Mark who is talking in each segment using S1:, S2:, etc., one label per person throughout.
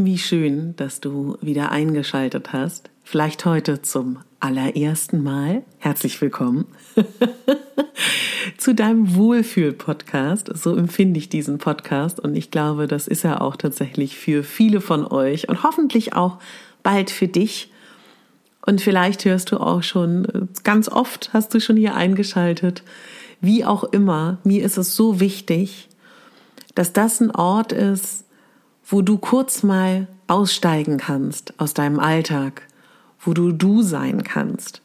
S1: Wie schön, dass du wieder eingeschaltet hast. Vielleicht heute zum allerersten Mal. Herzlich willkommen zu deinem Wohlfühl-Podcast. So empfinde ich diesen Podcast und ich glaube, das ist er auch tatsächlich für viele von euch und hoffentlich auch bald für dich. Und vielleicht hörst du auch schon, ganz oft hast du schon hier eingeschaltet. Wie auch immer, mir ist es so wichtig, dass das ein Ort ist, wo du kurz mal aussteigen kannst aus deinem Alltag, wo du du sein kannst,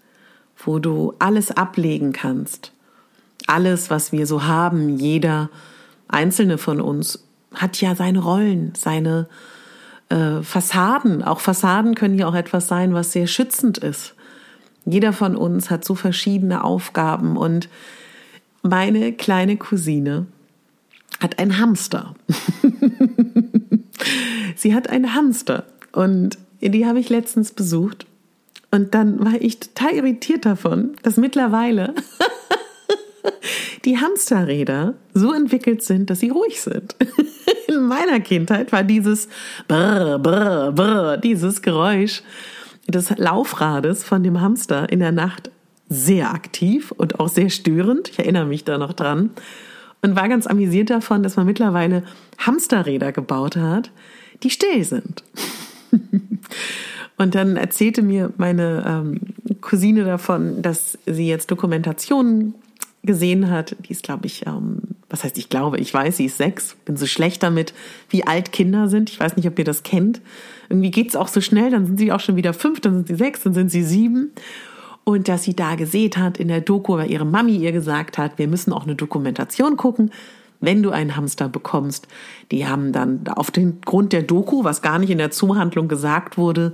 S1: wo du alles ablegen kannst. Alles, was wir so haben, jeder einzelne von uns hat ja seine Rollen, seine äh, Fassaden. Auch Fassaden können ja auch etwas sein, was sehr schützend ist. Jeder von uns hat so verschiedene Aufgaben und meine kleine Cousine hat einen Hamster. Sie hat einen Hamster und die habe ich letztens besucht. Und dann war ich total irritiert davon, dass mittlerweile die Hamsterräder so entwickelt sind, dass sie ruhig sind. In meiner Kindheit war dieses Brr, Brr, Brr, dieses Geräusch des Laufrades von dem Hamster in der Nacht sehr aktiv und auch sehr störend. Ich erinnere mich da noch dran und war ganz amüsiert davon, dass man mittlerweile Hamsterräder gebaut hat, die still sind. und dann erzählte mir meine ähm, Cousine davon, dass sie jetzt Dokumentationen gesehen hat. Die ist, glaube ich, ähm, was heißt ich glaube, ich weiß, sie ist sechs. Bin so schlecht damit, wie alt Kinder sind. Ich weiß nicht, ob ihr das kennt. Irgendwie geht's auch so schnell, dann sind sie auch schon wieder fünf, dann sind sie sechs, dann sind sie sieben. Und dass sie da gesehen hat in der Doku, weil ihre Mami ihr gesagt hat, wir müssen auch eine Dokumentation gucken wenn du einen Hamster bekommst. Die haben dann auf den Grund der Doku, was gar nicht in der Zuhandlung gesagt wurde,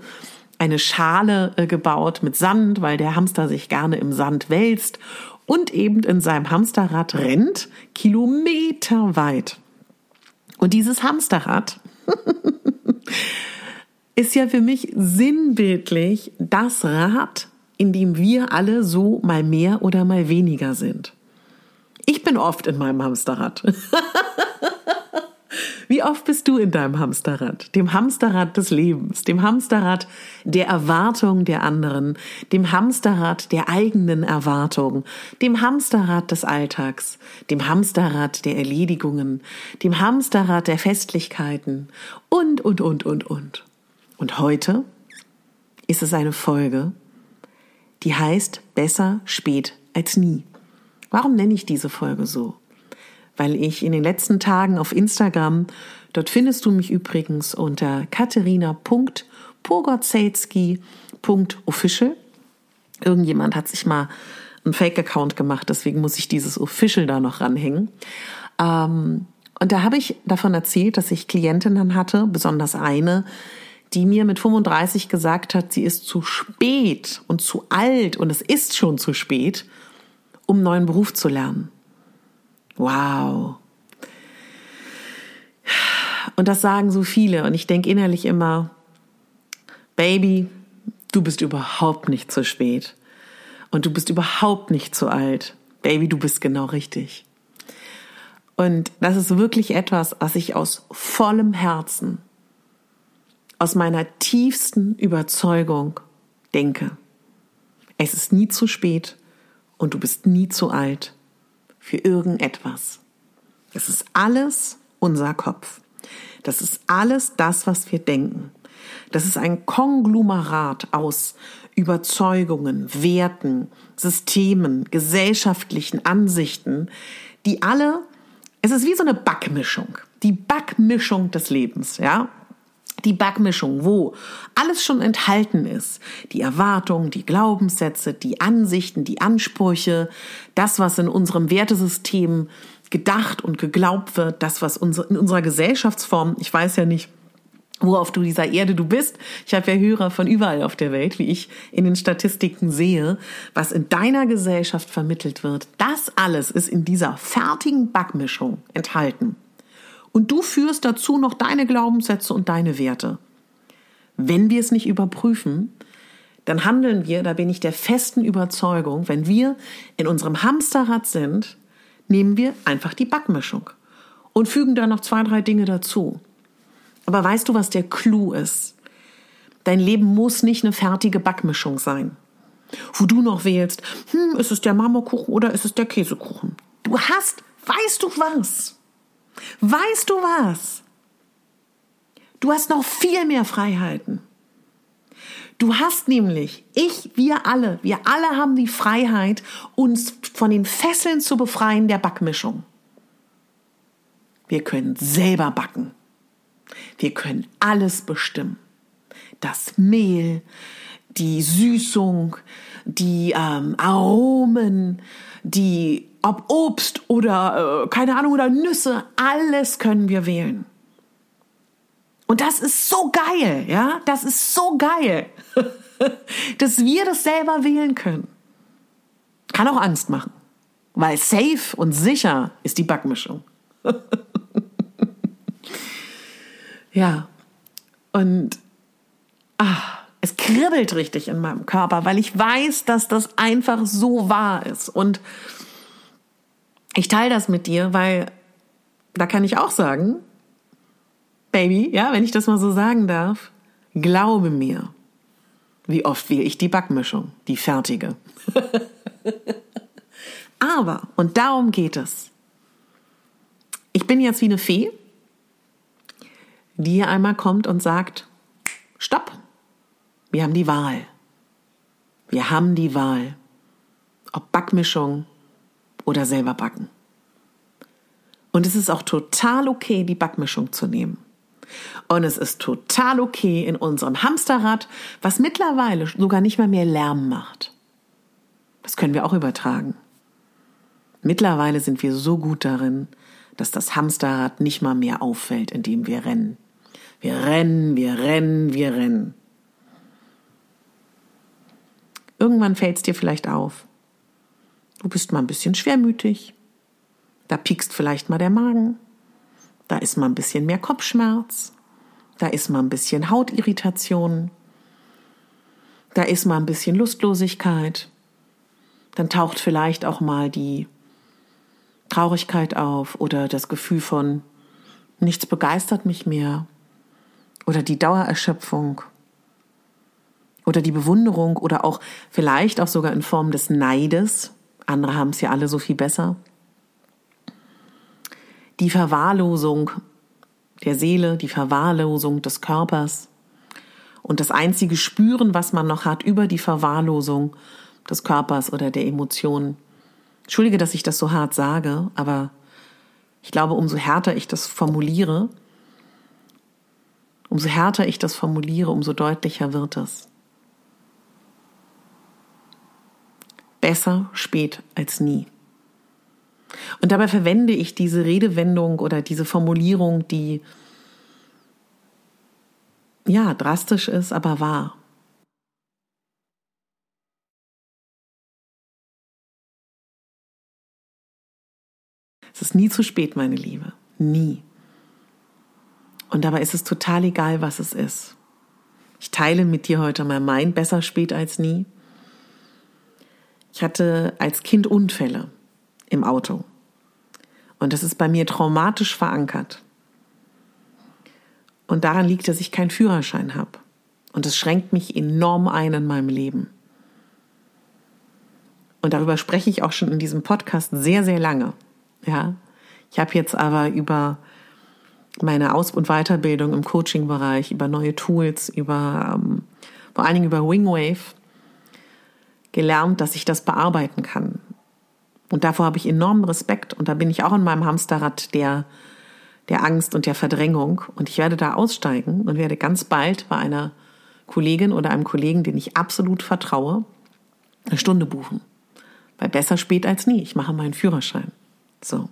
S1: eine Schale äh, gebaut mit Sand, weil der Hamster sich gerne im Sand wälzt und eben in seinem Hamsterrad rennt, kilometerweit. Und dieses Hamsterrad ist ja für mich sinnbildlich das Rad, in dem wir alle so mal mehr oder mal weniger sind. Ich bin oft in meinem Hamsterrad. Wie oft bist du in deinem Hamsterrad? Dem Hamsterrad des Lebens, dem Hamsterrad der Erwartung der anderen, dem Hamsterrad der eigenen Erwartung, dem Hamsterrad des Alltags, dem Hamsterrad der Erledigungen, dem Hamsterrad der Festlichkeiten und, und, und, und, und. Und heute ist es eine Folge, die heißt Besser spät als nie. Warum nenne ich diese Folge so? Weil ich in den letzten Tagen auf Instagram, dort findest du mich übrigens unter katerina.pogorzelski.official. Irgendjemand hat sich mal einen Fake-Account gemacht, deswegen muss ich dieses Official da noch ranhängen. Ähm, und da habe ich davon erzählt, dass ich Klientinnen hatte, besonders eine, die mir mit 35 gesagt hat, sie ist zu spät und zu alt und es ist schon zu spät, um einen neuen Beruf zu lernen. Wow. Und das sagen so viele. Und ich denke innerlich immer, Baby, du bist überhaupt nicht zu spät. Und du bist überhaupt nicht zu alt. Baby, du bist genau richtig. Und das ist wirklich etwas, was ich aus vollem Herzen, aus meiner tiefsten Überzeugung denke. Es ist nie zu spät und du bist nie zu alt für irgendetwas. Es ist alles unser Kopf. Das ist alles das, was wir denken. Das ist ein Konglomerat aus Überzeugungen, Werten, Systemen, gesellschaftlichen Ansichten, die alle, es ist wie so eine Backmischung, die Backmischung des Lebens, ja die Backmischung, wo alles schon enthalten ist. Die Erwartungen, die Glaubenssätze, die Ansichten, die Ansprüche, das, was in unserem Wertesystem gedacht und geglaubt wird, das, was in unserer Gesellschaftsform, ich weiß ja nicht, wo auf dieser Erde du bist. Ich habe ja Hörer von überall auf der Welt, wie ich in den Statistiken sehe, was in deiner Gesellschaft vermittelt wird. Das alles ist in dieser fertigen Backmischung enthalten. Und du führst dazu noch deine Glaubenssätze und deine Werte. Wenn wir es nicht überprüfen, dann handeln wir, da bin ich der festen Überzeugung, wenn wir in unserem Hamsterrad sind, nehmen wir einfach die Backmischung und fügen da noch zwei, drei Dinge dazu. Aber weißt du, was der Clou ist? Dein Leben muss nicht eine fertige Backmischung sein, wo du noch wählst, hm, ist es der Marmorkuchen oder ist es der Käsekuchen? Du hast, weißt du was? Weißt du was? Du hast noch viel mehr Freiheiten. Du hast nämlich, ich, wir alle, wir alle haben die Freiheit, uns von den Fesseln zu befreien der Backmischung. Wir können selber backen. Wir können alles bestimmen. Das Mehl, die Süßung, die ähm, Aromen, die ob Obst oder äh, keine Ahnung oder Nüsse, alles können wir wählen. Und das ist so geil, ja, das ist so geil, dass wir das selber wählen können. Kann auch Angst machen, weil safe und sicher ist die Backmischung. Ja. Und ach, es kribbelt richtig in meinem Körper, weil ich weiß, dass das einfach so wahr ist. Und ich teile das mit dir, weil da kann ich auch sagen, Baby, ja, wenn ich das mal so sagen darf, glaube mir, wie oft wähle ich die Backmischung, die fertige. Aber, und darum geht es, ich bin jetzt wie eine Fee die hier einmal kommt und sagt, stopp, wir haben die Wahl. Wir haben die Wahl, ob Backmischung oder selber backen. Und es ist auch total okay, die Backmischung zu nehmen. Und es ist total okay in unserem Hamsterrad, was mittlerweile sogar nicht mal mehr Lärm macht. Das können wir auch übertragen. Mittlerweile sind wir so gut darin, dass das Hamsterrad nicht mal mehr auffällt, indem wir rennen. Wir rennen, wir rennen, wir rennen. Irgendwann fällt es dir vielleicht auf. Du bist mal ein bisschen schwermütig. Da piekst vielleicht mal der Magen. Da ist mal ein bisschen mehr Kopfschmerz. Da ist mal ein bisschen Hautirritation. Da ist mal ein bisschen Lustlosigkeit. Dann taucht vielleicht auch mal die Traurigkeit auf oder das Gefühl von nichts begeistert mich mehr oder die Dauererschöpfung oder die Bewunderung oder auch vielleicht auch sogar in Form des Neides. Andere haben es ja alle so viel besser. Die Verwahrlosung der Seele, die Verwahrlosung des Körpers und das einzige Spüren, was man noch hat über die Verwahrlosung des Körpers oder der Emotionen. Entschuldige, dass ich das so hart sage, aber ich glaube, umso härter ich das formuliere, Umso härter ich das formuliere, umso deutlicher wird es. Besser spät als nie. Und dabei verwende ich diese Redewendung oder diese Formulierung, die ja drastisch ist, aber wahr. Es ist nie zu spät, meine Liebe. Nie. Und dabei ist es total egal, was es ist. Ich teile mit dir heute mal mein besser spät als nie. Ich hatte als Kind Unfälle im Auto. Und das ist bei mir traumatisch verankert. Und daran liegt, dass ich keinen Führerschein habe. Und das schränkt mich enorm ein in meinem Leben. Und darüber spreche ich auch schon in diesem Podcast sehr, sehr lange. Ja. Ich habe jetzt aber über meine Aus- und Weiterbildung im Coaching-Bereich, über neue Tools, über ähm, vor allen Dingen über Wingwave gelernt, dass ich das bearbeiten kann. Und davor habe ich enormen Respekt und da bin ich auch in meinem Hamsterrad der, der Angst und der Verdrängung und ich werde da aussteigen und werde ganz bald bei einer Kollegin oder einem Kollegen, den ich absolut vertraue, eine Stunde buchen. Weil besser spät als nie. Ich mache meinen Führerschein. So.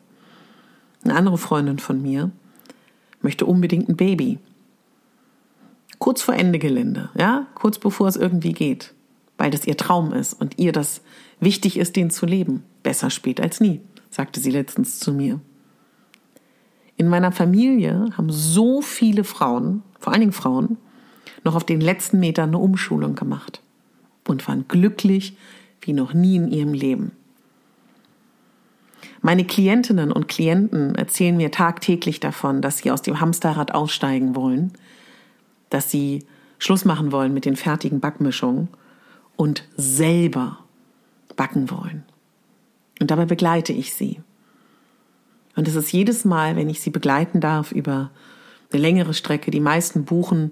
S1: Eine andere Freundin von mir, möchte unbedingt ein Baby. kurz vor Ende Gelände, ja, kurz bevor es irgendwie geht, weil das ihr Traum ist und ihr das wichtig ist, den zu leben. Besser spät als nie, sagte sie letztens zu mir. In meiner Familie haben so viele Frauen, vor allen Dingen Frauen, noch auf den letzten Metern eine Umschulung gemacht und waren glücklich wie noch nie in ihrem Leben. Meine Klientinnen und Klienten erzählen mir tagtäglich davon, dass sie aus dem Hamsterrad aussteigen wollen, dass sie Schluss machen wollen mit den fertigen Backmischungen und selber backen wollen. Und dabei begleite ich sie. Und es ist jedes Mal, wenn ich sie begleiten darf über eine längere Strecke, die meisten buchen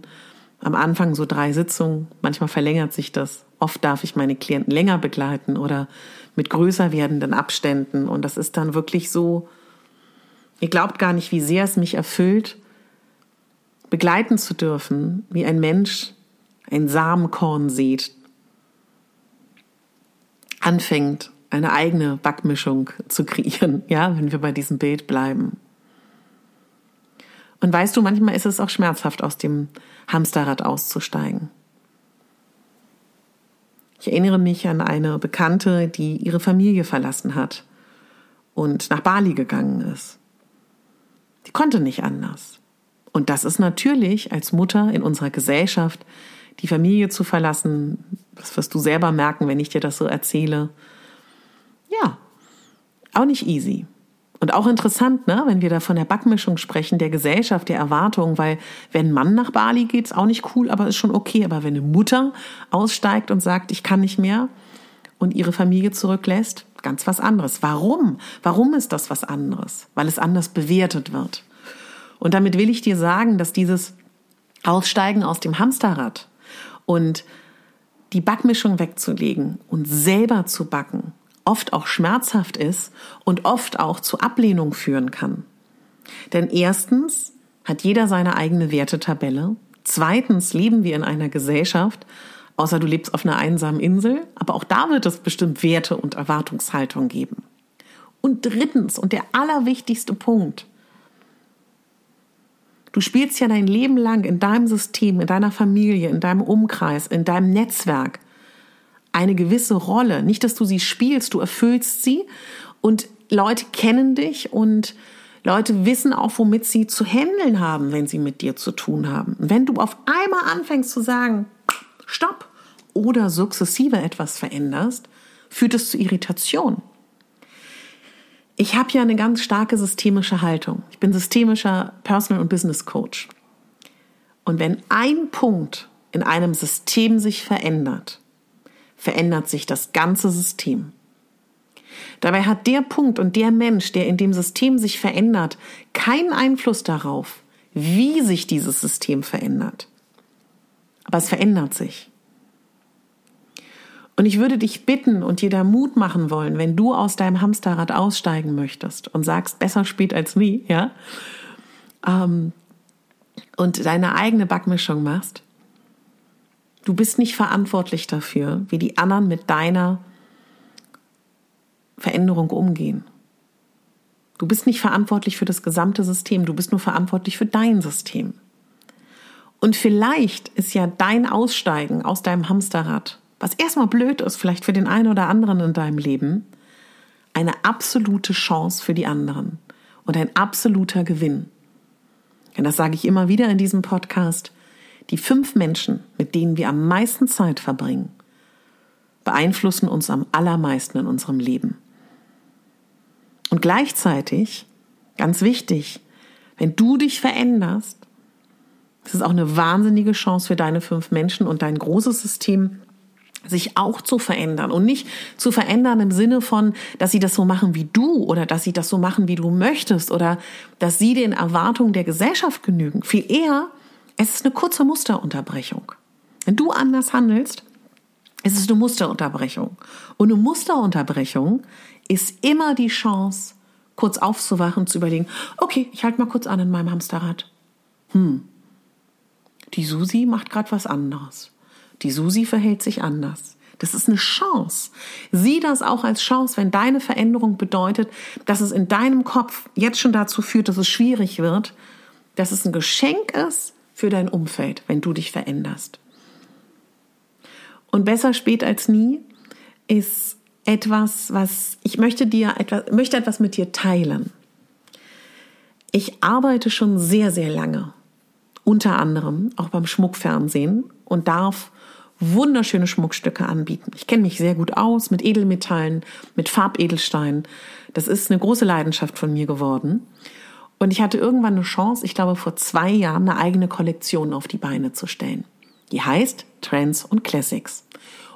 S1: am Anfang so drei Sitzungen, manchmal verlängert sich das. Oft darf ich meine Klienten länger begleiten oder mit größer werdenden Abständen. Und das ist dann wirklich so, ihr glaubt gar nicht, wie sehr es mich erfüllt, begleiten zu dürfen, wie ein Mensch ein Samenkorn sieht, anfängt, eine eigene Backmischung zu kreieren, ja, wenn wir bei diesem Bild bleiben. Und weißt du, manchmal ist es auch schmerzhaft, aus dem Hamsterrad auszusteigen. Ich erinnere mich an eine Bekannte, die ihre Familie verlassen hat und nach Bali gegangen ist. Die konnte nicht anders. Und das ist natürlich als Mutter in unserer Gesellschaft, die Familie zu verlassen, das wirst du selber merken, wenn ich dir das so erzähle. Ja, auch nicht easy. Und auch interessant, ne, wenn wir da von der Backmischung sprechen, der Gesellschaft, der Erwartung, weil wenn ein Mann nach Bali geht, ist auch nicht cool, aber ist schon okay. Aber wenn eine Mutter aussteigt und sagt, ich kann nicht mehr und ihre Familie zurücklässt, ganz was anderes. Warum? Warum ist das was anderes? Weil es anders bewertet wird. Und damit will ich dir sagen, dass dieses Aussteigen aus dem Hamsterrad und die Backmischung wegzulegen und selber zu backen oft auch schmerzhaft ist und oft auch zu Ablehnung führen kann. Denn erstens hat jeder seine eigene Wertetabelle. Zweitens leben wir in einer Gesellschaft, außer du lebst auf einer einsamen Insel, aber auch da wird es bestimmt Werte und Erwartungshaltung geben. Und drittens und der allerwichtigste Punkt, Du spielst ja dein Leben lang in deinem System, in deiner Familie, in deinem Umkreis, in deinem Netzwerk eine gewisse Rolle. Nicht, dass du sie spielst, du erfüllst sie und Leute kennen dich und Leute wissen auch, womit sie zu handeln haben, wenn sie mit dir zu tun haben. Wenn du auf einmal anfängst zu sagen, stopp, oder sukzessive etwas veränderst, führt es zu Irritation. Ich habe ja eine ganz starke systemische Haltung. Ich bin systemischer Personal- und Business Coach. Und wenn ein Punkt in einem System sich verändert, verändert sich das ganze System. Dabei hat der Punkt und der Mensch, der in dem System sich verändert, keinen Einfluss darauf, wie sich dieses System verändert. Aber es verändert sich. Und ich würde dich bitten und dir da Mut machen wollen, wenn du aus deinem Hamsterrad aussteigen möchtest und sagst, besser spät als nie, ja, ähm, und deine eigene Backmischung machst, Du bist nicht verantwortlich dafür, wie die anderen mit deiner Veränderung umgehen. Du bist nicht verantwortlich für das gesamte System, du bist nur verantwortlich für dein System. Und vielleicht ist ja dein Aussteigen aus deinem Hamsterrad, was erstmal blöd ist, vielleicht für den einen oder anderen in deinem Leben, eine absolute Chance für die anderen und ein absoluter Gewinn. Und das sage ich immer wieder in diesem Podcast. Die fünf Menschen, mit denen wir am meisten Zeit verbringen, beeinflussen uns am allermeisten in unserem Leben. Und gleichzeitig, ganz wichtig, wenn du dich veränderst, das ist auch eine wahnsinnige Chance für deine fünf Menschen und dein großes System, sich auch zu verändern und nicht zu verändern im Sinne von, dass sie das so machen wie du oder dass sie das so machen, wie du möchtest oder dass sie den Erwartungen der Gesellschaft genügen. Viel eher, es ist eine kurze Musterunterbrechung. Wenn du anders handelst, ist es eine Musterunterbrechung. Und eine Musterunterbrechung ist immer die Chance, kurz aufzuwachen, zu überlegen, okay, ich halte mal kurz an in meinem Hamsterrad. Hm, die Susi macht gerade was anderes. Die Susi verhält sich anders. Das ist eine Chance. Sieh das auch als Chance, wenn deine Veränderung bedeutet, dass es in deinem Kopf jetzt schon dazu führt, dass es schwierig wird, dass es ein Geschenk ist, für dein Umfeld, wenn du dich veränderst. Und besser spät als nie ist etwas, was ich möchte dir etwas, möchte etwas mit dir teilen. Ich arbeite schon sehr, sehr lange, unter anderem auch beim Schmuckfernsehen und darf wunderschöne Schmuckstücke anbieten. Ich kenne mich sehr gut aus mit Edelmetallen, mit Farbedelsteinen. Das ist eine große Leidenschaft von mir geworden. Und ich hatte irgendwann eine Chance, ich glaube vor zwei Jahren, eine eigene Kollektion auf die Beine zu stellen. Die heißt Trends und Classics.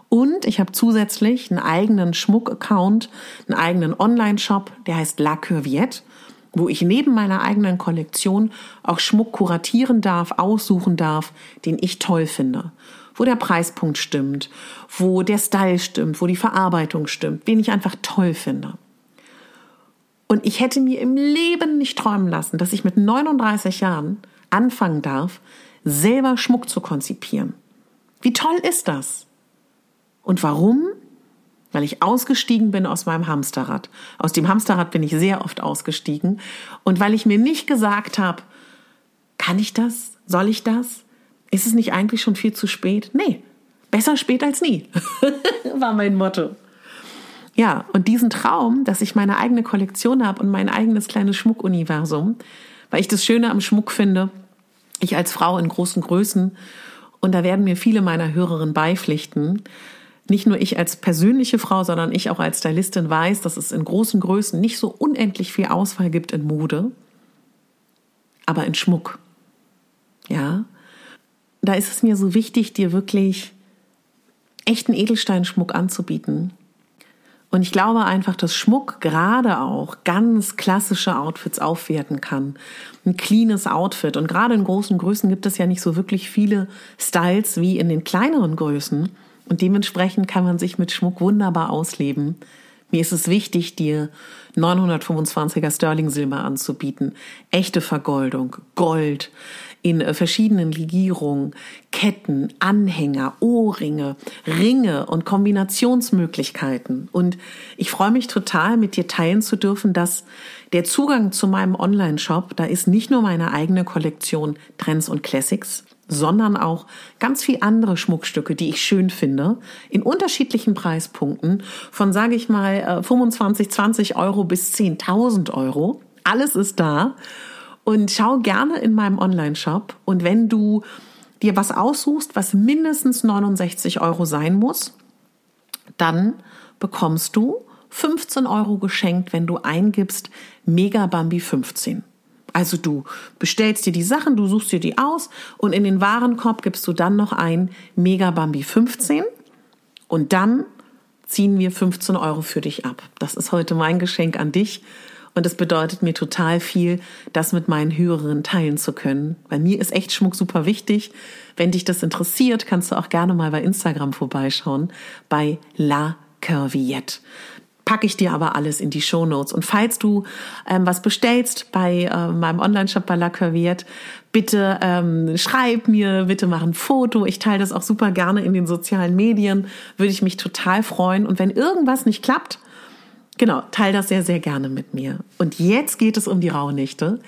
S1: Und ich habe zusätzlich einen eigenen Schmuck-Account, einen eigenen Online-Shop, der heißt La Curviette, wo ich neben meiner eigenen Kollektion auch Schmuck kuratieren darf, aussuchen darf, den ich toll finde. Wo der Preispunkt stimmt, wo der Style stimmt, wo die Verarbeitung stimmt, den ich einfach toll finde. Und ich hätte mir im Leben nicht träumen lassen, dass ich mit 39 Jahren anfangen darf, selber Schmuck zu konzipieren. Wie toll ist das? Und warum? Weil ich ausgestiegen bin aus meinem Hamsterrad. Aus dem Hamsterrad bin ich sehr oft ausgestiegen. Und weil ich mir nicht gesagt habe, kann ich das? Soll ich das? Ist es nicht eigentlich schon viel zu spät? Nee, besser spät als nie, war mein Motto. Ja, und diesen Traum, dass ich meine eigene Kollektion habe und mein eigenes kleines Schmuckuniversum, weil ich das Schöne am Schmuck finde, ich als Frau in großen Größen, und da werden mir viele meiner Hörerinnen beipflichten, nicht nur ich als persönliche Frau, sondern ich auch als Stylistin weiß, dass es in großen Größen nicht so unendlich viel Auswahl gibt in Mode, aber in Schmuck. Ja, da ist es mir so wichtig, dir wirklich echten Edelsteinschmuck anzubieten, und ich glaube einfach, dass Schmuck gerade auch ganz klassische Outfits aufwerten kann. Ein cleanes Outfit. Und gerade in großen Größen gibt es ja nicht so wirklich viele Styles wie in den kleineren Größen. Und dementsprechend kann man sich mit Schmuck wunderbar ausleben. Mir ist es wichtig, dir 925er Sterling Silber anzubieten, echte Vergoldung, Gold, in äh, verschiedenen Legierungen, Ketten, Anhänger, Ohrringe, Ringe und Kombinationsmöglichkeiten. Und ich freue mich total, mit dir teilen zu dürfen, dass der Zugang zu meinem Online-Shop, da ist nicht nur meine eigene Kollektion Trends und Classics, sondern auch ganz viel andere Schmuckstücke, die ich schön finde, in unterschiedlichen Preispunkten, von sage ich mal 25, äh, 20 Euro bis 10.000 Euro. Alles ist da. Und schau gerne in meinem Online-Shop. Und wenn du dir was aussuchst, was mindestens 69 Euro sein muss, dann bekommst du 15 Euro geschenkt, wenn du eingibst Megabambi 15. Also du bestellst dir die Sachen, du suchst dir die aus und in den Warenkorb gibst du dann noch ein Megabambi 15 und dann ziehen wir 15 Euro für dich ab. Das ist heute mein Geschenk an dich und es bedeutet mir total viel, das mit meinen Hörerinnen teilen zu können. Bei mir ist echt Schmuck super wichtig. Wenn dich das interessiert, kannst du auch gerne mal bei Instagram vorbeischauen, bei La Curviette packe ich dir aber alles in die Show Notes. Und falls du ähm, was bestellst bei äh, meinem Online-Shop bei La Curviette, bitte ähm, schreib mir, bitte mach ein Foto. Ich teile das auch super gerne in den sozialen Medien. Würde ich mich total freuen. Und wenn irgendwas nicht klappt, Genau, teil das sehr, sehr gerne mit mir. Und jetzt geht es um die Rauhnächte,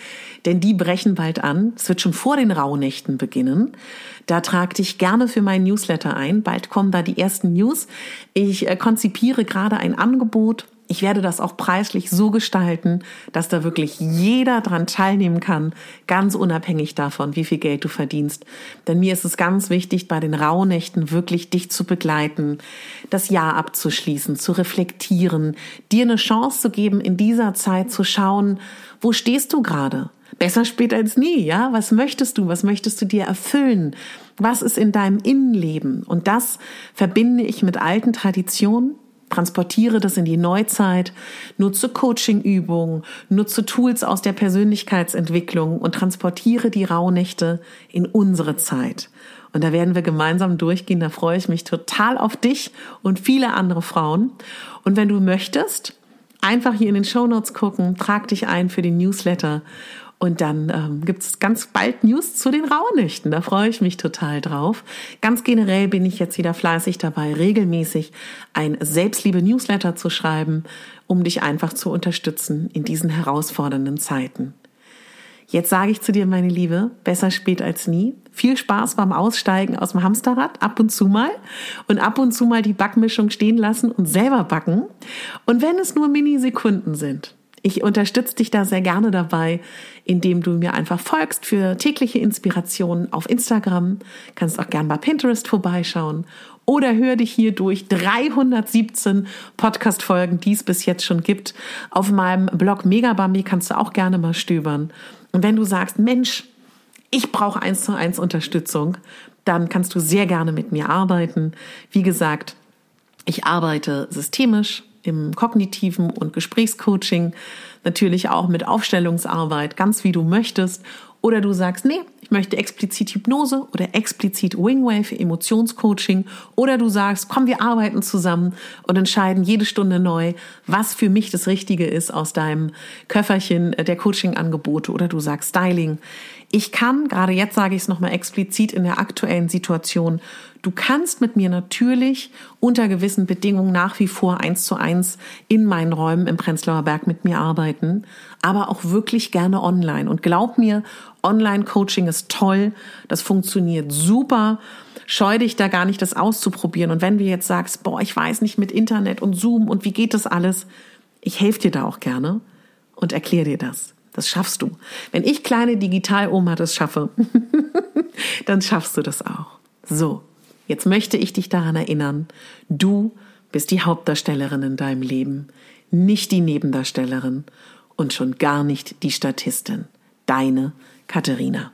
S1: denn die brechen bald an. Es wird schon vor den Rauhnächten beginnen. Da trag dich gerne für meinen Newsletter ein. Bald kommen da die ersten News. Ich äh, konzipiere gerade ein Angebot ich werde das auch preislich so gestalten, dass da wirklich jeder dran teilnehmen kann, ganz unabhängig davon, wie viel Geld du verdienst. Denn mir ist es ganz wichtig, bei den Rauhnächten wirklich dich zu begleiten, das Jahr abzuschließen, zu reflektieren, dir eine Chance zu geben, in dieser Zeit zu schauen, wo stehst du gerade? Besser spät als nie, ja? Was möchtest du? Was möchtest du dir erfüllen? Was ist in deinem Innenleben? Und das verbinde ich mit alten Traditionen, transportiere das in die Neuzeit, nutze Coachingübungen, nutze Tools aus der Persönlichkeitsentwicklung und transportiere die Rauhnächte in unsere Zeit. Und da werden wir gemeinsam durchgehen. Da freue ich mich total auf dich und viele andere Frauen. Und wenn du möchtest, einfach hier in den Show Notes gucken, trag dich ein für den Newsletter und dann ähm, gibt es ganz bald News zu den Rauhnächten. Da freue ich mich total drauf. Ganz generell bin ich jetzt wieder fleißig dabei, regelmäßig ein Selbstliebe-Newsletter zu schreiben, um dich einfach zu unterstützen in diesen herausfordernden Zeiten. Jetzt sage ich zu dir, meine Liebe, besser spät als nie. Viel Spaß beim Aussteigen aus dem Hamsterrad, ab und zu mal. Und ab und zu mal die Backmischung stehen lassen und selber backen. Und wenn es nur Minisekunden sind, ich unterstütze dich da sehr gerne dabei, indem du mir einfach folgst für tägliche Inspirationen auf Instagram. Kannst auch gerne bei Pinterest vorbeischauen oder hör dich hier durch 317 Podcast-Folgen, die es bis jetzt schon gibt. Auf meinem Blog Megabambi kannst du auch gerne mal stöbern. Und wenn du sagst, Mensch, ich brauche eins zu eins Unterstützung, dann kannst du sehr gerne mit mir arbeiten. Wie gesagt, ich arbeite systemisch im kognitiven und Gesprächscoaching, natürlich auch mit Aufstellungsarbeit, ganz wie du möchtest. Oder du sagst, nee, ich möchte explizit Hypnose oder explizit Wingwave, Emotionscoaching. Oder du sagst, komm, wir arbeiten zusammen und entscheiden jede Stunde neu, was für mich das Richtige ist aus deinem Köfferchen der Coaching-Angebote. Oder du sagst Styling. Ich kann, gerade jetzt sage ich es nochmal explizit in der aktuellen Situation, du kannst mit mir natürlich unter gewissen Bedingungen nach wie vor eins zu eins in meinen Räumen im Prenzlauer Berg mit mir arbeiten, aber auch wirklich gerne online. Und glaub mir, Online-Coaching ist toll, das funktioniert super. Scheu dich da gar nicht, das auszuprobieren. Und wenn du jetzt sagst, boah, ich weiß nicht mit Internet und Zoom und wie geht das alles, ich helfe dir da auch gerne und erkläre dir das. Das schaffst du. Wenn ich kleine Digitaloma das schaffe, dann schaffst du das auch. So, jetzt möchte ich dich daran erinnern, du bist die Hauptdarstellerin in deinem Leben, nicht die Nebendarstellerin und schon gar nicht die Statistin. Deine Katharina.